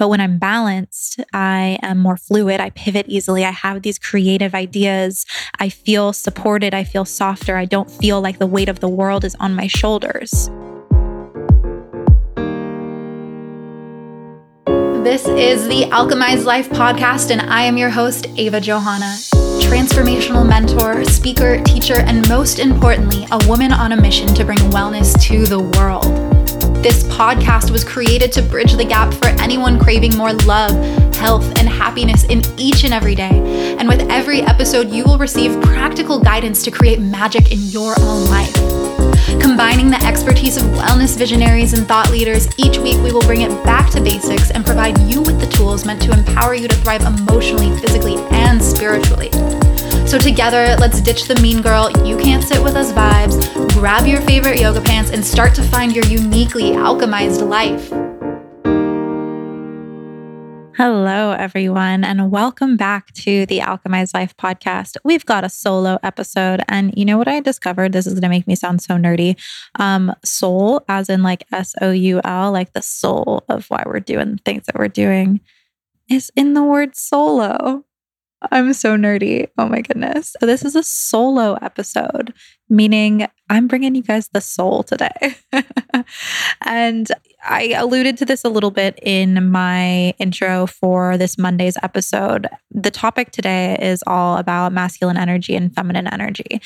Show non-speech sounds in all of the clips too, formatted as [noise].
But when I'm balanced, I am more fluid. I pivot easily. I have these creative ideas. I feel supported. I feel softer. I don't feel like the weight of the world is on my shoulders. This is the Alchemized Life podcast, and I am your host, Ava Johanna, transformational mentor, speaker, teacher, and most importantly, a woman on a mission to bring wellness to the world. This podcast was created to bridge the gap for anyone craving more love, health, and happiness in each and every day. And with every episode, you will receive practical guidance to create magic in your own life. Combining the expertise of wellness visionaries and thought leaders, each week we will bring it back to basics and provide you with the tools meant to empower you to thrive emotionally, physically, and spiritually. So, together, let's ditch the mean girl, you can't sit with us vibes, grab your favorite yoga pants, and start to find your uniquely alchemized life. Hello, everyone, and welcome back to the Alchemized Life podcast. We've got a solo episode, and you know what I discovered? This is going to make me sound so nerdy. Um, soul, as in like S O U L, like the soul of why we're doing the things that we're doing, is in the word solo. I'm so nerdy. Oh my goodness. This is a solo episode, meaning I'm bringing you guys the soul today. [laughs] and I alluded to this a little bit in my intro for this Monday's episode. The topic today is all about masculine energy and feminine energy.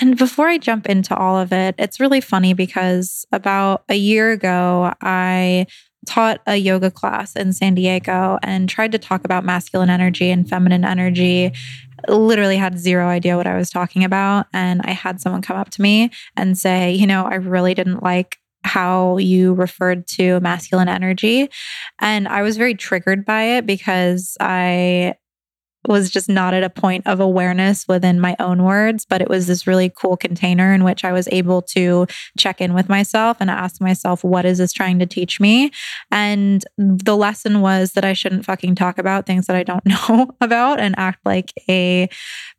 And before I jump into all of it, it's really funny because about a year ago, I taught a yoga class in San Diego and tried to talk about masculine energy and feminine energy. Literally had zero idea what I was talking about. And I had someone come up to me and say, you know, I really didn't like how you referred to masculine energy. And I was very triggered by it because I was just not at a point of awareness within my own words, but it was this really cool container in which I was able to check in with myself and ask myself, what is this trying to teach me? And the lesson was that I shouldn't fucking talk about things that I don't [laughs] know about and act like a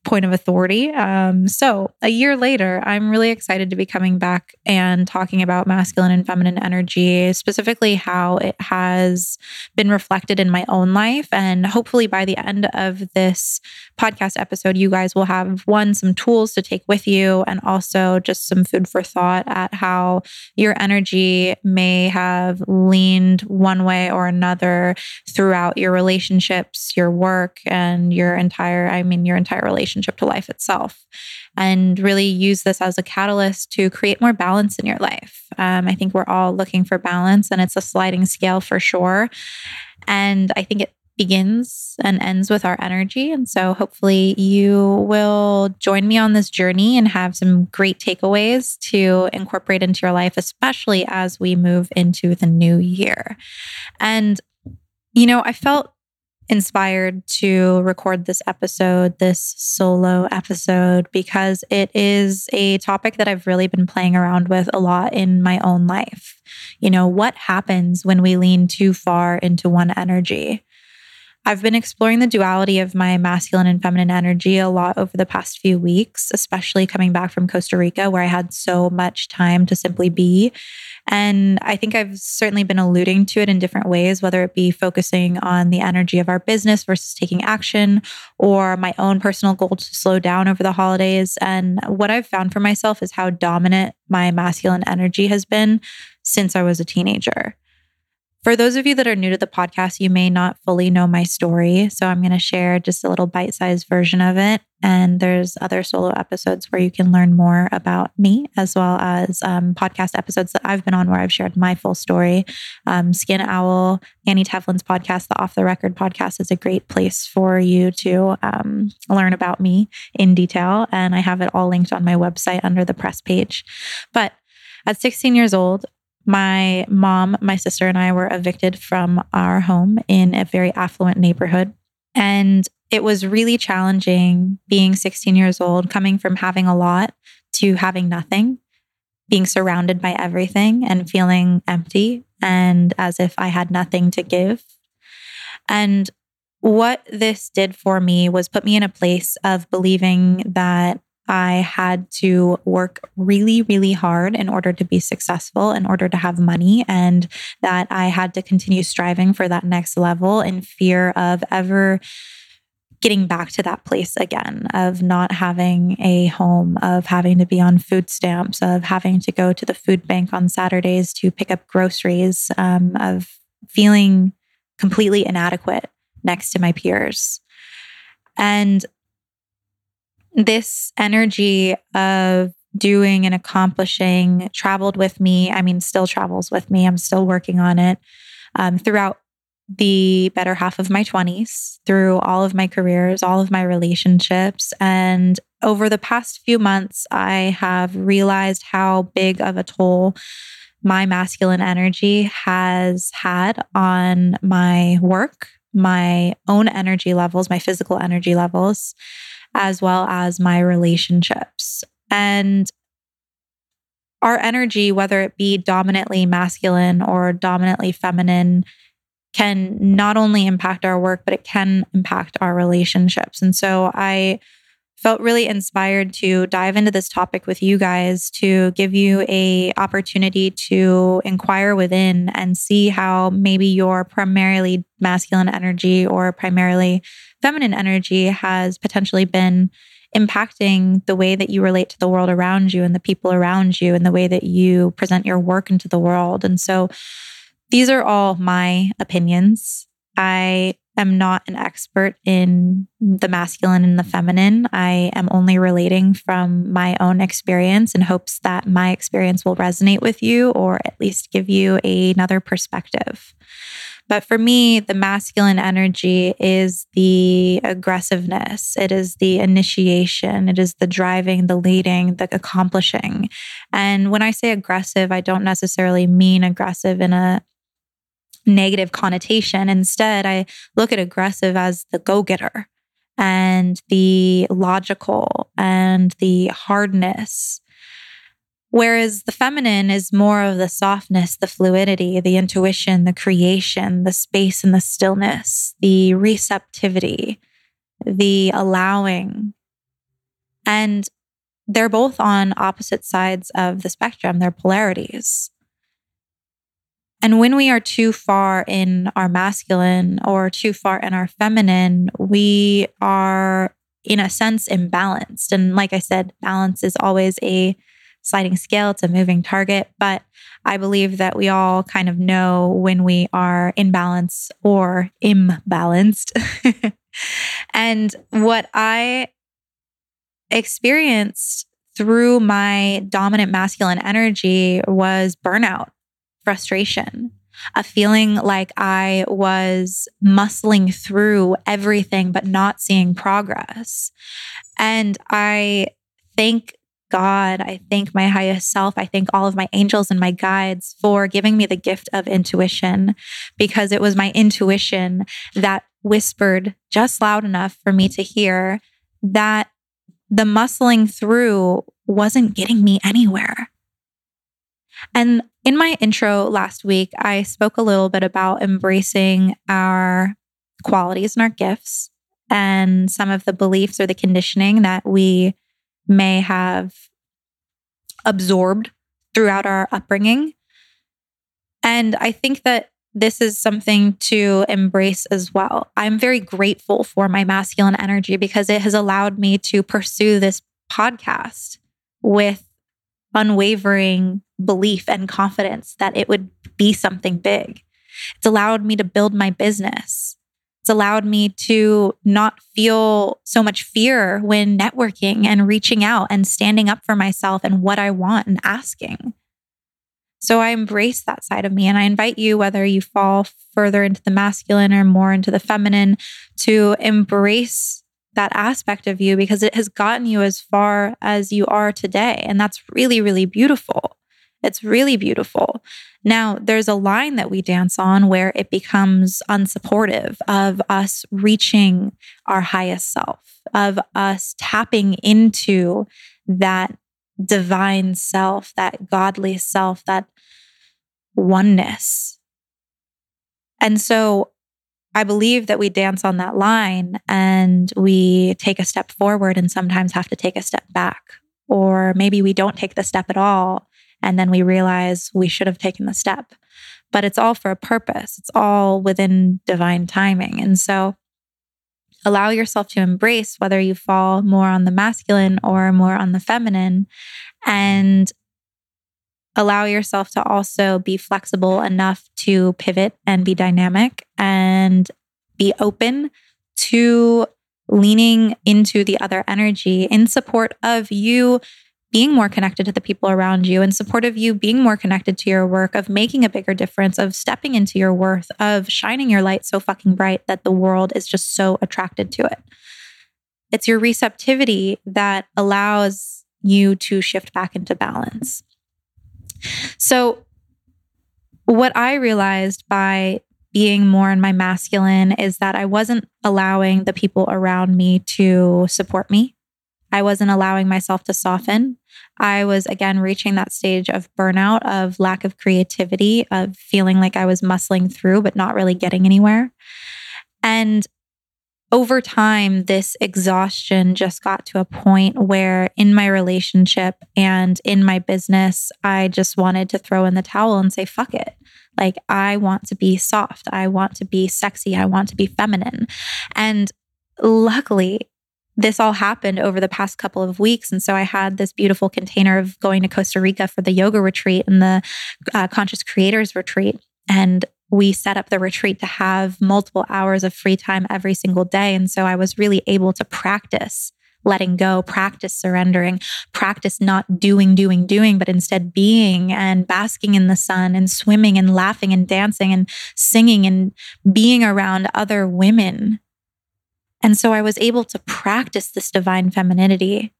point of authority. Um, so a year later, I'm really excited to be coming back and talking about masculine and feminine energy, specifically how it has been reflected in my own life. And hopefully by the end of this podcast episode, you guys will have one, some tools to take with you, and also just some food for thought at how your energy may have leaned one way or another throughout your relationships, your work, and your entire, I mean, your entire relationship to life itself. And really use this as a catalyst to create more balance in your life. Um, I think we're all looking for balance, and it's a sliding scale for sure. And I think it begins and ends with our energy. And so hopefully you will join me on this journey and have some great takeaways to incorporate into your life, especially as we move into the new year. And, you know, I felt inspired to record this episode, this solo episode, because it is a topic that I've really been playing around with a lot in my own life. You know, what happens when we lean too far into one energy? I've been exploring the duality of my masculine and feminine energy a lot over the past few weeks, especially coming back from Costa Rica, where I had so much time to simply be. And I think I've certainly been alluding to it in different ways, whether it be focusing on the energy of our business versus taking action, or my own personal goal to slow down over the holidays. And what I've found for myself is how dominant my masculine energy has been since I was a teenager. For those of you that are new to the podcast, you may not fully know my story. So I'm going to share just a little bite sized version of it. And there's other solo episodes where you can learn more about me, as well as um, podcast episodes that I've been on where I've shared my full story. Um, Skin Owl, Annie Tevlin's podcast, the Off the Record podcast, is a great place for you to um, learn about me in detail. And I have it all linked on my website under the press page. But at 16 years old, my mom, my sister, and I were evicted from our home in a very affluent neighborhood. And it was really challenging being 16 years old, coming from having a lot to having nothing, being surrounded by everything and feeling empty and as if I had nothing to give. And what this did for me was put me in a place of believing that I had to work really, really hard in order to be successful, in order to have money, and that I had to continue striving for that next level in fear of ever getting back to that place again of not having a home, of having to be on food stamps, of having to go to the food bank on Saturdays to pick up groceries, um, of feeling completely inadequate next to my peers. And this energy of doing and accomplishing traveled with me. I mean, still travels with me. I'm still working on it um, throughout the better half of my 20s, through all of my careers, all of my relationships. And over the past few months, I have realized how big of a toll my masculine energy has had on my work, my own energy levels, my physical energy levels, as well as my relationships. And our energy, whether it be dominantly masculine or dominantly feminine, can not only impact our work, but it can impact our relationships. And so I felt really inspired to dive into this topic with you guys to give you a opportunity to inquire within and see how maybe your primarily masculine energy or primarily feminine energy has potentially been impacting the way that you relate to the world around you and the people around you and the way that you present your work into the world. And so these are all my opinions. I am not an expert in the masculine and the feminine. I am only relating from my own experience in hopes that my experience will resonate with you or at least give you another perspective. But for me, the masculine energy is the aggressiveness, it is the initiation, it is the driving, the leading, the accomplishing. And when I say aggressive, I don't necessarily mean aggressive in a negative connotation. Instead, I look at aggressive as the go getter and the logical and the hardness. Whereas the feminine is more of the softness, the fluidity, the intuition, the creation, the space and the stillness, the receptivity, the allowing. And they're both on opposite sides of the spectrum, they're polarities. And when we are too far in our masculine or too far in our feminine, we are, in a sense, imbalanced. And like I said, balance is always a sliding scale, it's a moving target. But I believe that we all kind of know when we are in balance or imbalanced. [laughs] and what I experienced through my dominant masculine energy was burnout frustration, a feeling like I was muscling through everything but not seeing progress. And I thank God, I thank my highest self, I thank all of my angels and my guides for giving me the gift of intuition because it was my intuition that whispered just loud enough for me to hear that the muscling through wasn't getting me anywhere. And in my intro last week, I spoke a little bit about embracing our qualities and our gifts and some of the beliefs or the conditioning that we may have absorbed throughout our upbringing. And I think that this is something to embrace as well. I'm very grateful for my masculine energy because it has allowed me to pursue this podcast with unwavering belief and confidence that it would be something big. It's allowed me to build my business. It's allowed me to not feel so much fear when networking and reaching out and standing up for myself and what I want and asking. So I embrace that side of me. And I invite you, whether you fall further into the masculine or more into the feminine, to embrace that aspect of you because it has gotten you as far as you are today. And that's really, really beautiful. It's really beautiful. Now, there's a line that we dance on where it becomes unsupportive of us reaching our highest self, of us tapping into that divine self, that godly self, that oneness. And so I believe that we dance on that line and we take a step forward and sometimes have to take a step back. Or maybe we don't take the step at all and then we realize we should have taken the step. But it's all for a purpose, it's all within divine timing. And so allow yourself to embrace whether you fall more on the masculine or more on the feminine and allow yourself to also be flexible enough to pivot and be dynamic and be open to leaning into the other energy in support of you being more connected to the people around you, in support of you being more connected to your work, of making a bigger difference, of stepping into your worth, of shining your light so fucking bright that the world is just so attracted to it. It's your receptivity that allows you to shift back into balance. So, what I realized by being more in my masculine is that I wasn't allowing the people around me to support me. I wasn't allowing myself to soften. I was again reaching that stage of burnout, of lack of creativity, of feeling like I was muscling through, but not really getting anywhere. And over time, this exhaustion just got to a point where in my relationship and in my business, I just wanted to throw in the towel and say, fuck it. Like, I want to be soft. I want to be sexy. I want to be feminine. And luckily, this all happened over the past couple of weeks. And so I had this beautiful container of going to Costa Rica for the yoga retreat and the uh, conscious creators retreat. And we set up the retreat to have multiple hours of free time every single day. And so I was really able to practice letting go, practice surrendering, practice not doing, doing, doing, but instead being and basking in the sun and swimming and laughing and dancing and singing and being around other women. And so I was able to practice this divine femininity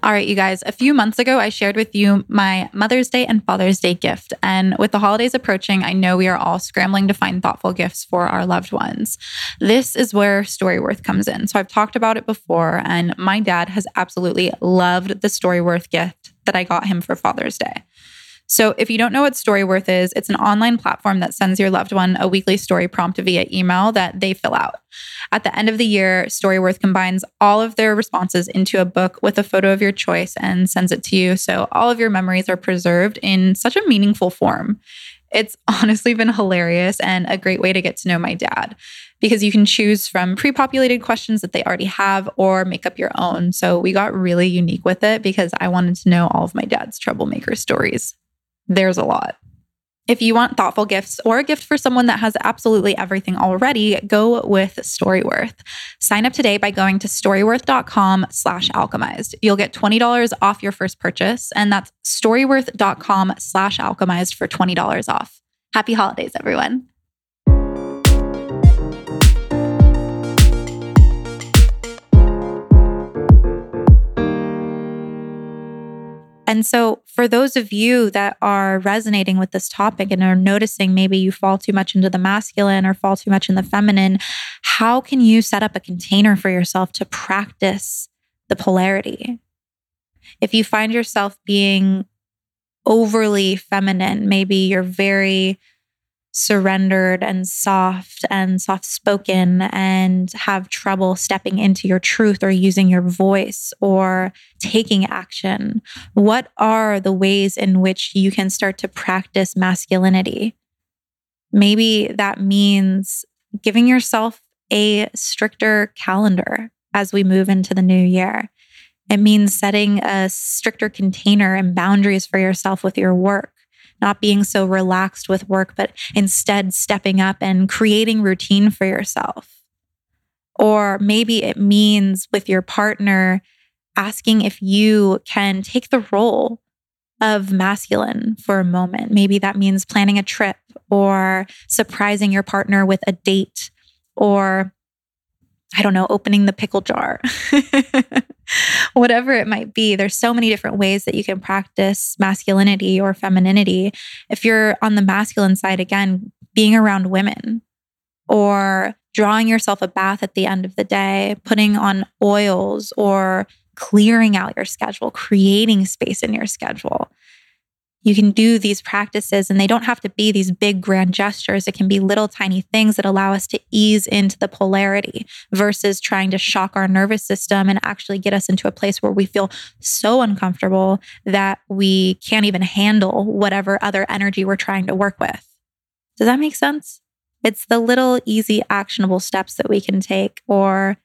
All right, you guys, a few months ago, I shared with you my Mother's Day and Father's Day gift. And with the holidays approaching, I know we are all scrambling to find thoughtful gifts for our loved ones. This is where Storyworth comes in. So I've talked about it before, and my dad has absolutely loved the Storyworth gift that I got him for Father's Day. So, if you don't know what Storyworth is, it's an online platform that sends your loved one a weekly story prompt via email that they fill out. At the end of the year, Storyworth combines all of their responses into a book with a photo of your choice and sends it to you. So, all of your memories are preserved in such a meaningful form. It's [laughs] honestly been hilarious and a great way to get to know my dad because you can choose from pre populated questions that they already have or make up your own. So we got really unique with it because I wanted to know all of my dad's troublemaker stories there's a lot. If you want thoughtful gifts or a gift for someone that has absolutely everything already, go with Storyworth. Sign up today by going to storyworth.com slash alchemized. You'll get $20 off your first purchase, and that's storyworth.com slash alchemized for $20 off. Happy holidays, everyone. And so, for those of you that are resonating with this topic and are noticing maybe you fall too much into the masculine or fall too much in the feminine, how can you set up a container for yourself to practice the polarity? If you find yourself being overly feminine, maybe you're very surrendered and soft and soft spoken and have trouble stepping into your truth or using your voice or taking action? What are the ways in which you can start to practice masculinity? Maybe that means giving yourself a stricter calendar as we move into the new year. It means setting a stricter container and boundaries for yourself with your work not being so relaxed with work, but instead stepping up and creating routine for yourself. Or maybe it means with your partner asking if you can take the role of masculine for a moment. Maybe that means planning a trip or surprising your partner with a date or I don't know, opening the pickle jar, [laughs] whatever it might be. There's so many different ways that you can practice masculinity or femininity. If you're on the masculine side, again, being around women or drawing yourself a bath at the end of the day, putting on oils or clearing out your schedule, creating space in your schedule. You can do these practices, and they don't have to be these big grand gestures. It can be little tiny things that allow us to ease into the polarity versus trying to shock our nervous system and actually get us into a place where we feel so uncomfortable that we can't even handle whatever other energy we're trying to work with. Does that make sense? It's the little easy, actionable steps that we can take or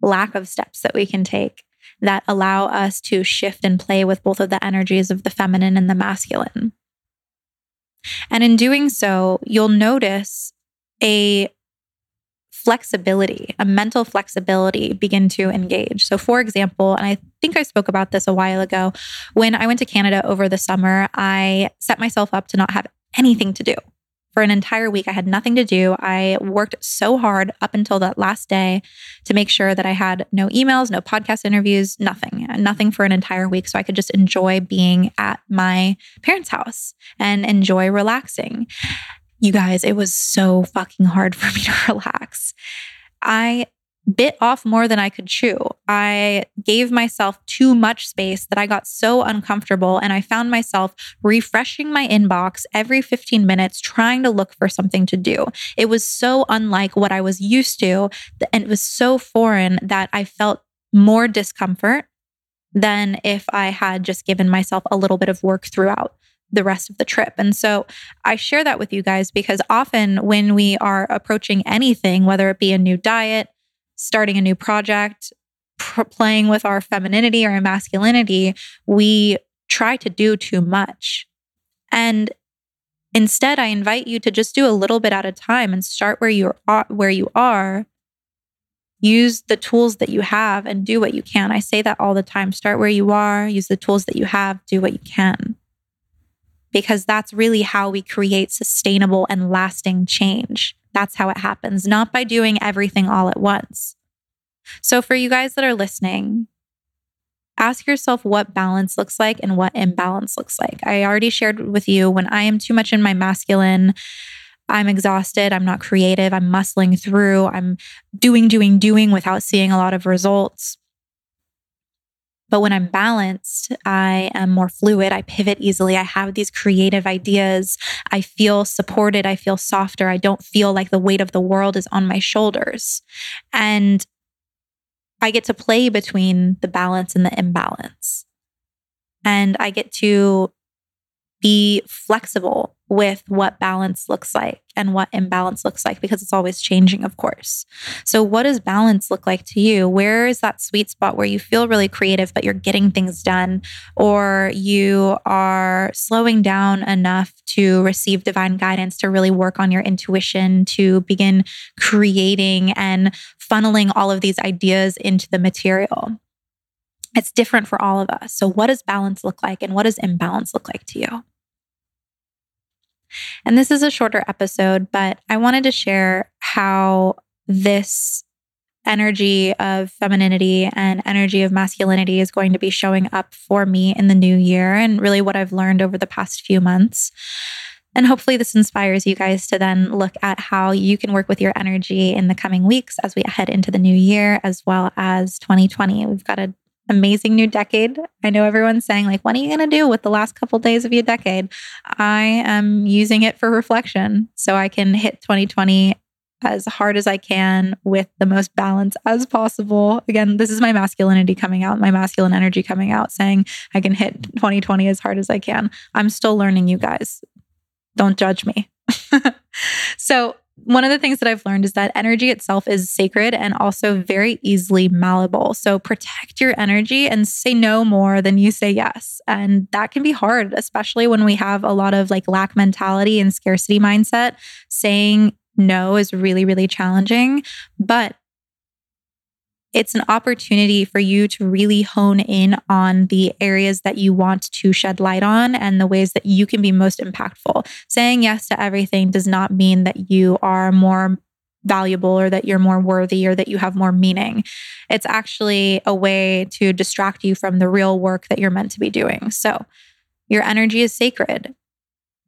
lack of steps that we can take that allow us to shift and play with both of the energies of the feminine and the masculine. And in doing so, you'll notice a flexibility, a mental flexibility begin to engage. So, for example, and I think I spoke about this a while ago, when I went to Canada over the summer, I set myself up to not have anything to do for an entire week. I had nothing to do. I worked so hard up until that last day to make sure that I had no emails, no podcast interviews, nothing, nothing for an entire week. So I could just enjoy being at my parents' house and enjoy relaxing. You guys, it was so fucking hard [laughs] for me to relax. I bit off more than I could chew. I gave myself too much space that I got so uncomfortable. And I found myself refreshing my inbox every 15 minutes, trying to look for something to do. It was so unlike what I was used to. And it was so foreign that I felt more discomfort than if I had just given myself a little bit of work throughout the rest of the trip. And so I share that with you guys because often when we are approaching anything, whether it be a new diet, starting a new project, pr- playing with our femininity or our masculinity, we try to do too much. And instead, I invite you to just do a little bit at a time and start where you are, where you are. Use the tools that you have and do what you can. I say that all the time. Start where you are, use the tools that you have, do what you can. Because that's really how we create sustainable and lasting change. That's how it happens, not by doing everything all at once. So, for you guys that are listening, ask yourself what balance looks like and what imbalance looks like. I already shared with you when I am too much in my masculine, I'm exhausted, I'm not creative, I'm muscling through, I'm doing, doing, doing without seeing a lot of results. But when I'm balanced, I am more fluid. I pivot easily. I have these creative ideas. I feel supported. I feel softer. I don't feel like the weight of the world is on my shoulders. And I get to play between the balance and the imbalance. And I get to be flexible with what balance looks like and what imbalance looks like because it's always changing, of course. So, what does balance look like to you? Where is that sweet spot where you feel really creative, but you're getting things done, or you are slowing down enough to receive divine guidance to really work on your intuition, to begin creating and funneling all of these ideas into the material? It's different for all of us. So, what does balance look like, and what does imbalance look like to you? And this is a shorter episode, but I wanted to share how this energy of femininity and energy of masculinity is going to be showing up for me in the new year and really what I've learned over the past few months. And hopefully, this inspires you guys to then look at how you can work with your energy in the coming weeks as we head into the new year, as well as 2020. We've got a amazing new decade. I know everyone's saying, like, what are you going to do with the last couple days of your decade? I am using it for reflection so I can hit 2020 as hard as I can with the most balance as possible. Again, this is my masculinity coming out, my masculine energy coming out, saying I can hit 2020 as hard as I can. I'm still learning, you guys. Don't judge me. [laughs] so, one of the things that I've learned is that energy itself is sacred and also very easily malleable. So protect your energy and say no more than you say yes. And that can be hard, especially when we have a lot of like lack mentality and scarcity mindset. Saying no is really, really challenging. But it's an opportunity for you to really hone in on the areas that you want to shed light on and the ways that you can be most impactful. Saying yes to everything does not mean that you are more valuable or that you're more worthy or that you have more meaning. It's actually a way to distract you from the real work that you're meant to be doing. So, your energy is sacred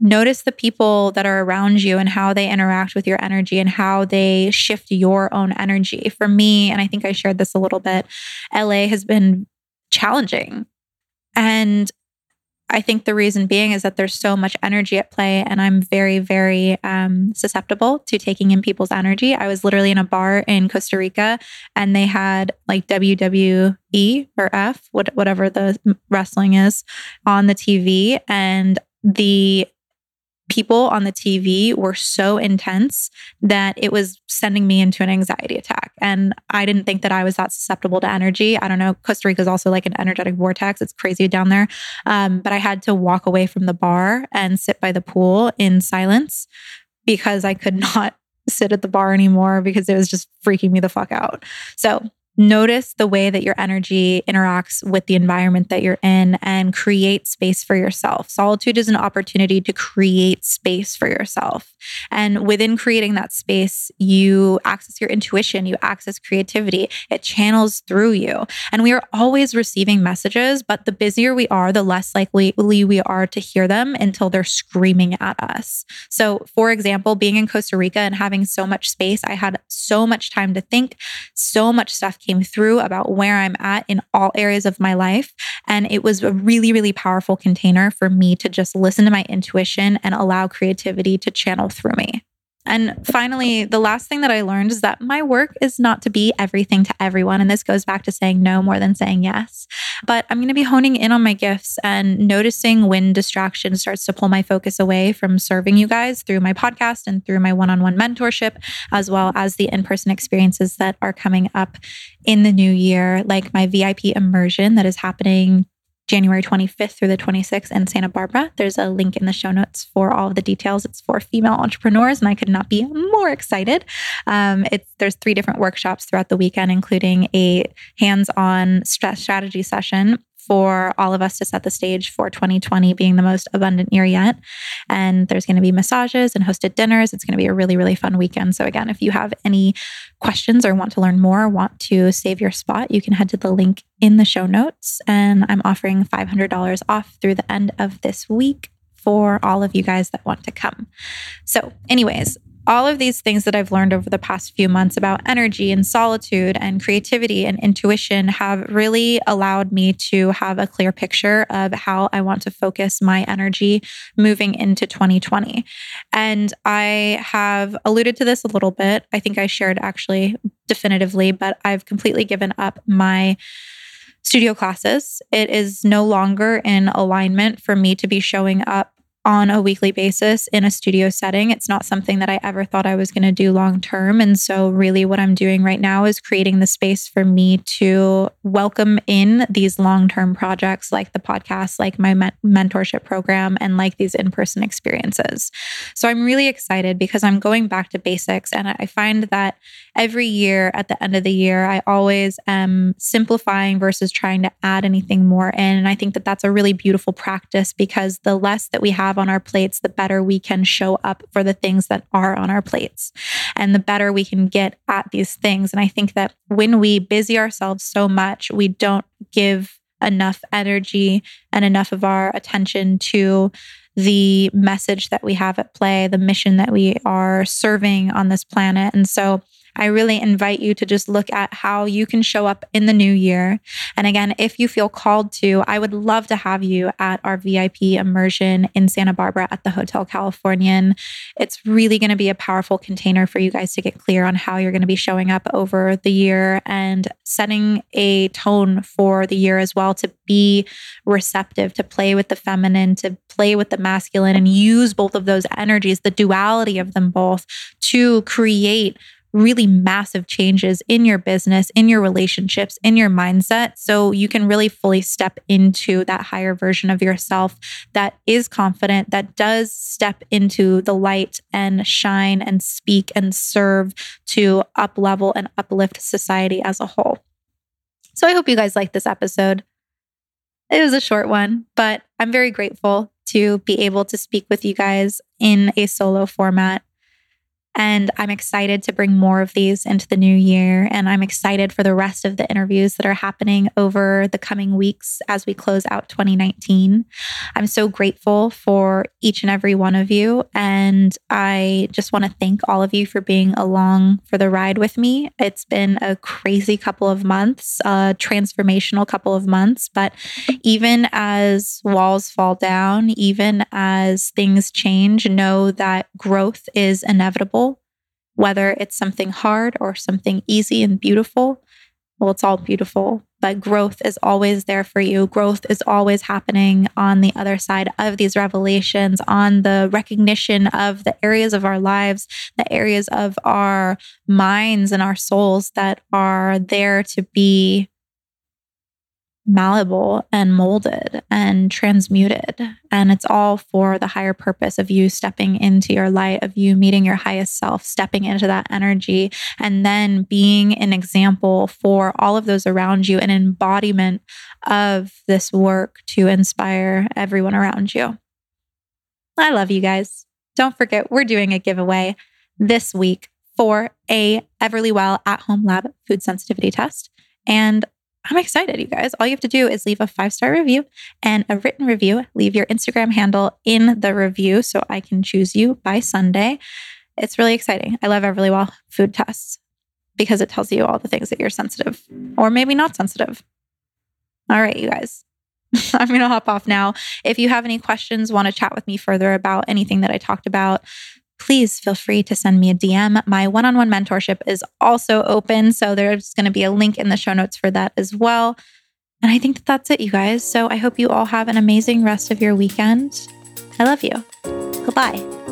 notice the people that are around you and how they interact with your energy and how they shift your own energy. For me, and I think I shared this a little bit, LA has been challenging. And I think the reason being is that there's so much energy at play, and I'm very, very um, susceptible to taking in people's energy. I was literally in a bar in Costa Rica, and they had like WWE or F, whatever the wrestling is, on the TV, and the people on the TV were so intense that it was sending me into an anxiety attack. And I didn't think that I was that susceptible to energy. I don't know. Costa Rica is also like an energetic vortex. It's crazy down there. Um, but I had to walk away from the bar and sit by the pool in silence because I could [laughs] not sit at the bar anymore because it was just freaking me the fuck out. So Notice the way that your energy interacts with the environment that you're in and create space for yourself. Solitude is an opportunity to create space for yourself. And within creating that space, you access your intuition, you access creativity, it channels through you. And we are always receiving messages, but the busier we are, the less likely we are to hear them until they're screaming at us. So, for example, being in Costa Rica and having so much space, I had so much time to think, so much stuff came through about where I'm at in all areas of my life. And it was a really, really powerful container for me to just listen to my intuition and allow creativity to channel through me. And finally, the last thing that I learned is that my work is not to be everything to everyone. And this goes back to saying no more than saying yes. But I'm going to be honing in on my gifts and noticing when distraction starts to pull my focus away from serving you guys through my podcast and through my one on one mentorship, as well as the in person experiences that are coming up in the new year, like my VIP immersion that is happening January 25th through the 26th in Santa Barbara. There's a link in the show notes for all of the details. It's for female entrepreneurs, and I could not be more excited. Um, it's there's three different workshops throughout the weekend, including a hands-on strategy session for all of us to set the stage for 2020 being the most abundant year yet. And there's going to be massages and hosted dinners. It's going to be a really, really fun weekend. So, again, if you have any questions or want to learn more, want to save your spot, you can head to the link in the show notes. And I'm offering $500 off through the end of this week for all of you guys that want to come. So, anyways, all of these things that I've learned over the past few months about energy and solitude and creativity and intuition have really allowed me to have a clear picture of how I want to focus my energy moving into 2020. And I have alluded to this a little bit. I think I shared actually definitively, but I've completely given up my studio classes. It is no longer in alignment for me to be showing up on a weekly basis in a studio setting. It's not something that I ever thought I was going to do long term. And so, really, what I'm doing right now is creating the space for me to welcome in these long term projects like the podcast, like my men- mentorship program, and like these in person experiences. So, I'm really excited because I'm going back to basics. And I find that every year at the end of the year, I always am simplifying versus trying to add anything more in. And I think that that's a really beautiful practice because the less that we have on our plates, the better we can show up for the things that are on our plates and the better we can get at these things. And I think that when we busy ourselves so much, we don't give enough energy and enough of our attention to the message that we have at play, the mission that we are serving on this planet. And so I really invite you to just look at how you can show up in the new year. And again, if you feel called to, I would love to have you at our VIP immersion in Santa Barbara at the Hotel Californian. It's really going to be a powerful container for you guys to get clear on how you're going to be showing up over the year and setting a tone for the year as well to be receptive, to play with the feminine, to play with the masculine, and use both of those energies, the duality of them both, to create really massive changes in your business, in your relationships, in your mindset. So you can really fully step into that higher version of yourself that is confident, that does step into the light and shine and speak and serve to up level and uplift society as a whole. So I hope you guys liked this episode. It was a short one, but I'm very grateful to be able to speak with you guys in a solo format And I'm excited to bring more of these into the new year. And I'm excited for the rest of the interviews that are happening over the coming weeks as we close out 2019. I'm so grateful for each and every one of you. And I just want to thank all of you for being along for the ride with me. It's been a crazy couple of months, a transformational couple of months. But even as walls fall down, even as things change, know that growth is inevitable whether it's something hard or something easy and beautiful. Well, it's all beautiful, but growth is always there for you. Growth is always happening on the other side of these revelations, on the recognition of the areas of our lives, the areas of our minds and our souls that are there to be malleable and molded and transmuted. And it's all for the higher purpose of you stepping into your light, of you meeting your highest self, stepping into that energy, and then being an example for all of those around you, an embodiment of this work to inspire everyone around you. I love you guys. Don't forget, we're doing a giveaway this week for a Everlywell at home lab food sensitivity test. And I'm excited, you guys. All you have to do is leave a five star review and a written review. Leave your Instagram handle in the review so I can choose you by Sunday. It's really exciting. I love Everlywell food tests because it tells you all the things that you're sensitive or maybe not sensitive. All right, you guys. [laughs] I'm going to hop off now. If you have any questions, want to chat with me further about anything that I talked about, please feel free to send me a DM. My one on one mentorship is also open. So there's going to be a link in the show notes for that as well. And I think that that's it, you guys. So I hope you all have an amazing rest of your weekend. I love you. Goodbye.